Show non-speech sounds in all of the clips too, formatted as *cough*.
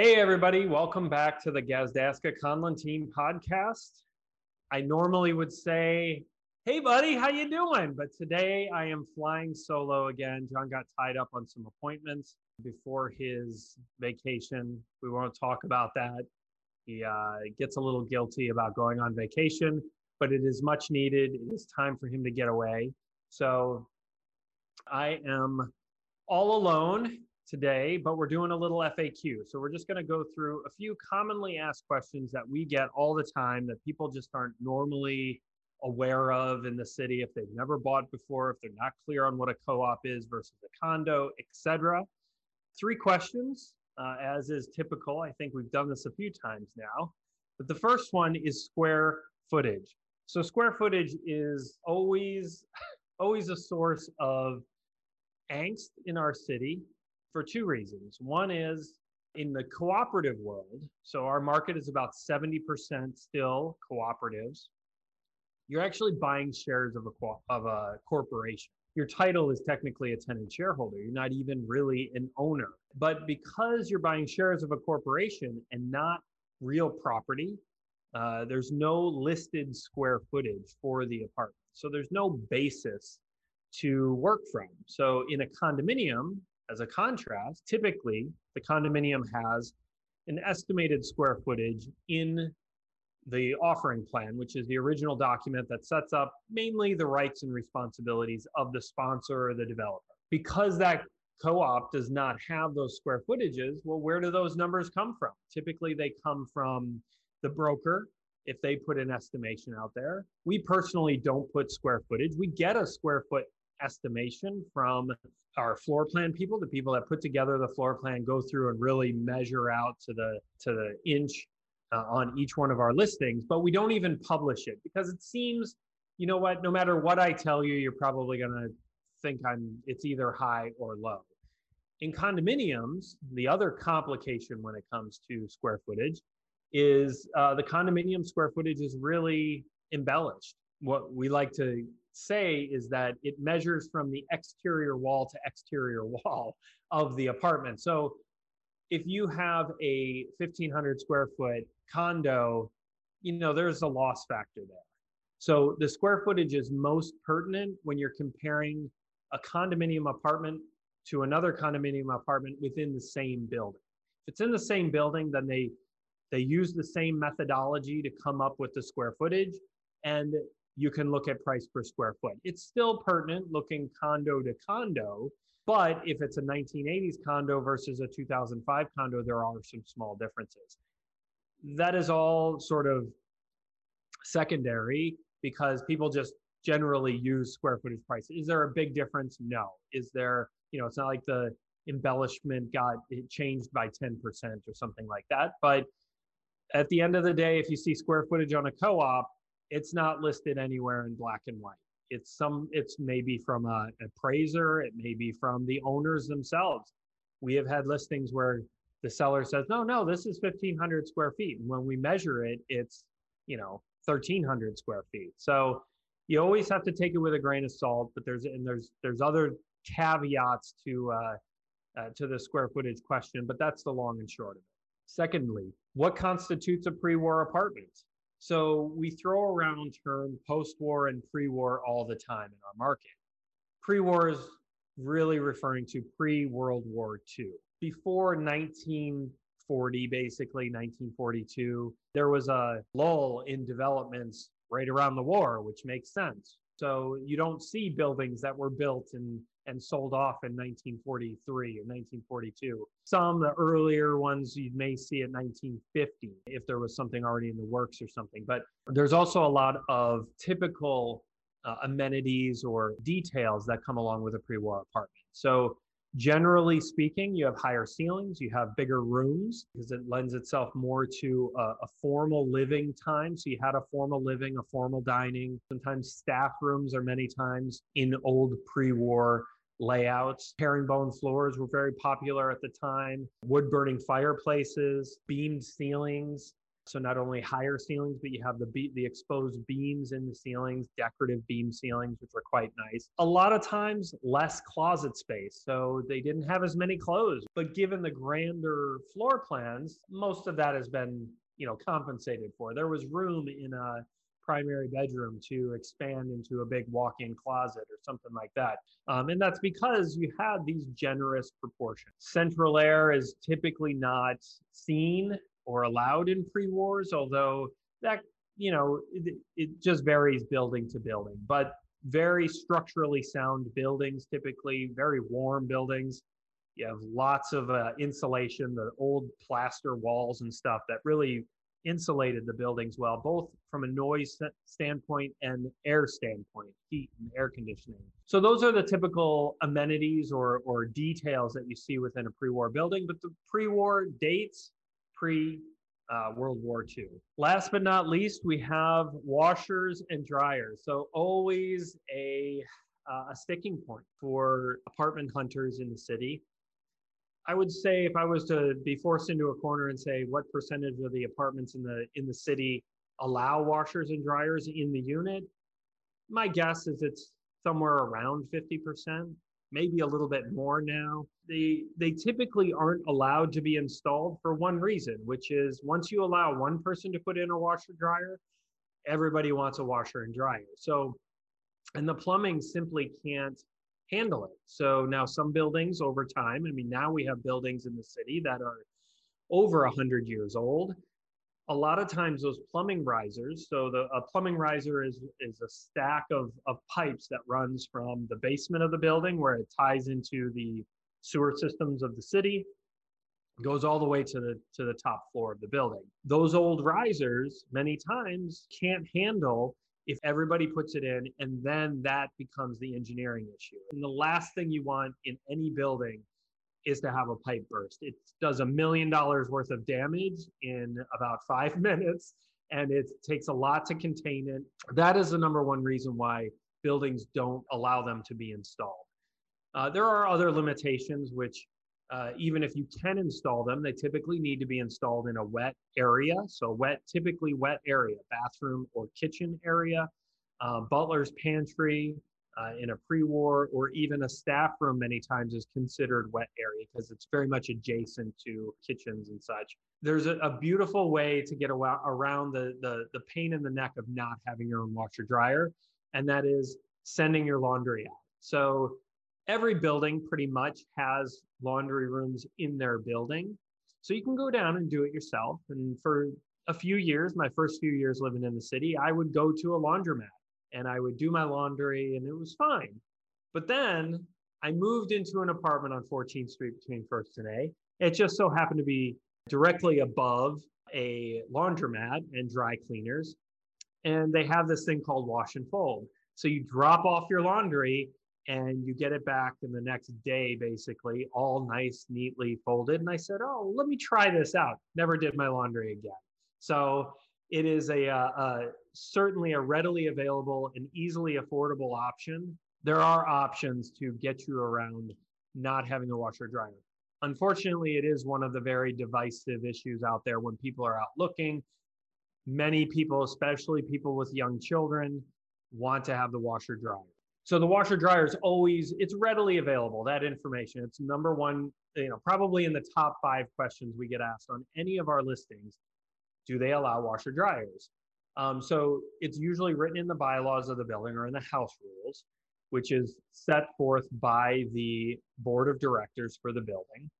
Hey, everybody, welcome back to the Gazdaska Conlon Team podcast. I normally would say, hey, buddy, how you doing? But today I am flying solo again. John got tied up on some appointments before his vacation. We won't talk about that. He uh, gets a little guilty about going on vacation, but it is much needed. It is time for him to get away. So I am all alone today, but we're doing a little FAQ. So we're just going to go through a few commonly asked questions that we get all the time that people just aren't normally aware of in the city if they've never bought before, if they're not clear on what a co-op is versus a condo, etc. Three questions, uh, as is typical. I think we've done this a few times now. But the first one is square footage. So square footage is always, *laughs* always a source of angst in our city for two reasons. One is in the cooperative world, so our market is about 70% still cooperatives. You're actually buying shares of a, of a corporation. Your title is technically a tenant shareholder. You're not even really an owner. But because you're buying shares of a corporation and not real property, uh, there's no listed square footage for the apartment. So there's no basis to work from. So in a condominium, as a contrast, typically the condominium has an estimated square footage in the offering plan, which is the original document that sets up mainly the rights and responsibilities of the sponsor or the developer. Because that co-op does not have those square footages, well, where do those numbers come from? Typically, they come from the broker if they put an estimation out there. We personally don't put square footage. We get a square foot estimation from our floor plan people, the people that put together the floor plan, go through and really measure out to the to the inch uh, on each one of our listings. But we don't even publish it because it seems, you know what? No matter what I tell you, you're probably gonna think I'm it's either high or low. In condominiums, the other complication when it comes to square footage is uh, the condominium square footage is really embellished. What we like to say is that it measures from the exterior wall to exterior *laughs* wall of the apartment. So if you have a 1500 square foot condo, you know, there's a loss factor there. So the square footage is most pertinent when you're comparing a condominium apartment to another condominium apartment within the same building. If it's in the same building, then they they use the same methodology to come up with the square footage and you can look at price per square foot. It's still pertinent looking condo to condo, but if it's a 1980s condo versus a 2005 condo, there are some small differences. That is all sort of secondary because people just generally use square footage price. Is there a big difference? No. Is there, you know, it's not like the embellishment got changed by 10% or something like that. But at the end of the day, if you see square footage on a co-op, it's not listed anywhere in black and white. It's some, it's maybe from a appraiser, it may be from the owners themselves. We have had listings where the seller says, no, no, this is 1500 square feet. And when we measure it, it's, you know, 1300 square feet. So you always have to take it with a grain of salt, but there's, and there's, there's other caveats to, uh, uh, to the square footage question, but that's the long and short of it. Secondly, what constitutes a pre-war apartment? So we throw around term post-war and pre-war all the time in our market. Pre-war is really referring to pre-World War II. Before 1940, basically 1942, there was a lull in developments right around the war, which makes sense. So you don't see buildings that were built in and sold off in 1943 or 1942. Some, the earlier ones, you may see at 1950 if there was something already in the works or something. But there's also a lot of typical uh, amenities or details that come along with a pre war apartment. So generally speaking, you have higher ceilings, you have bigger rooms because it lends itself more to a, a, formal living time. So you had a formal living, a formal dining. Sometimes staff rooms are many times in old pre war layouts. Herringbone floors were very popular at the time, wood burning fireplaces, beamed ceilings. So not only higher ceilings, but you have the be- the exposed beams in the ceilings, decorative beam ceilings, which are quite nice. A lot of times less closet space, so they didn't have as many clothes. But given the grander floor plans, most of that has been you know compensated for. There was room in a primary bedroom to expand into a big walk-in closet or something like that. Um, and that's because you had these generous proportions. Central air is typically not seen or allowed in pre-wars, although that, you know, it, it just varies building to building. But very structurally sound buildings, typically very warm buildings. You have lots of uh, insulation, the old plaster walls and stuff that really insulated the buildings well, both from a noise standpoint and air standpoint, heat and air conditioning. So those are the typical amenities or, or details that you see within a pre-war building, but the pre-war dates pre uh, World War II. Last but not least, we have washers and dryers. So always a, uh, a sticking point for apartment hunters in the city. I would say if I was to be forced into a corner and say what percentage of the apartments in the in the city allow washers and dryers in the unit, my guess is it's somewhere around 50%, maybe a little bit more now. They they typically aren't allowed to be installed for one reason, which is once you allow one person to put in a washer dryer, everybody wants a washer and dryer. So and the plumbing simply can't handle it. So now some buildings over time, I mean, now we have buildings in the city that are over 100 years old. A lot of times those plumbing risers, so the a plumbing riser is, is a stack of, of pipes that runs from the basement of the building where it ties into the sewer systems of the city, goes all the way to the to the top floor of the building. Those old risers many times can't handle if everybody puts it in and then that becomes the engineering issue. And the last thing you want in any building is to have a pipe burst. It does a million dollars worth of damage in about five *laughs* minutes and it takes a lot to contain it. That is the number one reason why buildings don't allow them to be installed. Uh, there are other limitations which uh, even if you can install them, they typically need to be installed in a wet area. So wet, typically wet area, bathroom or kitchen area, uh, butler's pantry uh, in a pre-war, or even a staff room many times is considered wet area because it's very much adjacent to kitchens and such. There's a, a beautiful way to get around the, the, the pain in the neck of not having your own washer dryer, and that is sending your laundry out. So every building pretty much has laundry rooms in their building. So you can go down and do it yourself. And for a few years, my first few years living in the city, I would go to a laundromat and I would do my laundry and it was fine. But then I moved into an apartment on 14th Street between First and A. It just so happened to be directly above a laundromat and dry cleaners. And they have this thing called wash and fold. So you drop off your laundry and you get it back in the next day, basically, all nice, neatly folded. And I said, Oh, let me try this out. Never did my laundry again. So it is a, uh, certainly a readily available and easily affordable option. There are options to get you around not having a washer dryer. Unfortunately, it is one of the very divisive issues out there when people are out looking. Many people, especially people with young children, want to have the washer dryer so the washer dryer is always, it's readily available, that information. It's number one, you know, probably in the top five questions we get asked on any of our listings. Do they allow washer dryers? Um, so it's usually written in the bylaws of the building or in the house rules, which is set forth by the board of directors for the building.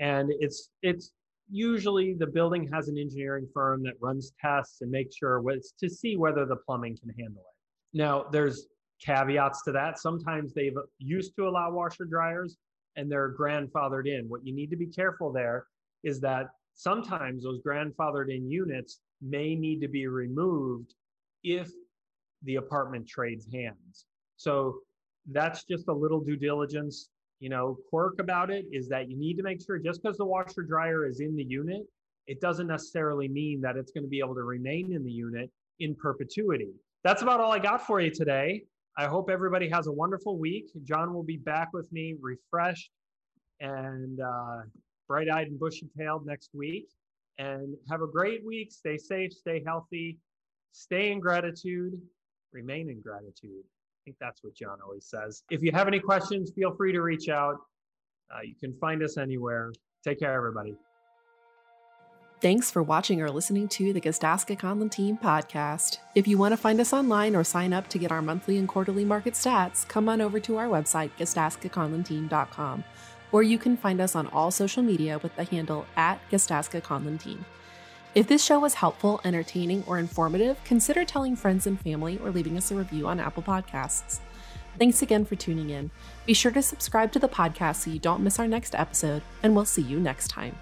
And it's it's usually the building has an engineering firm that runs tests and makes sure what's to see whether the plumbing can handle it. Now there's caveats to that. Sometimes they've used to allow washer dryers and they're grandfathered in. What you need to be careful there is that sometimes those grandfathered in units may need to be removed if the apartment trades hands. So that's just a little due diligence, you know, quirk about it is that you need to make sure just because the washer dryer is in the unit, it doesn't necessarily mean that it's going to be able to remain in the unit in perpetuity. That's about all I got for you today. I hope everybody has a wonderful week. John will be back with me refreshed and uh, bright eyed and bushy tailed next week. And have a great week. Stay safe, stay healthy, stay in gratitude, remain in gratitude. I think that's what John always says. If you have any questions, feel free to reach out. Uh, you can find us anywhere. Take care, everybody. Thanks for watching or listening to the Gazdaska Conlon Team podcast. If you want to find us online or sign up to get our monthly and quarterly market stats, come on over to our website, GazdaskaConlonTeam.com, or you can find us on all social media with the handle at Gazdaska Conlon If this show was helpful, entertaining, or informative, consider telling friends and family or leaving us a review on Apple Podcasts. Thanks again for tuning in. Be sure to subscribe to the podcast so you don't miss our next episode, and we'll see you next time.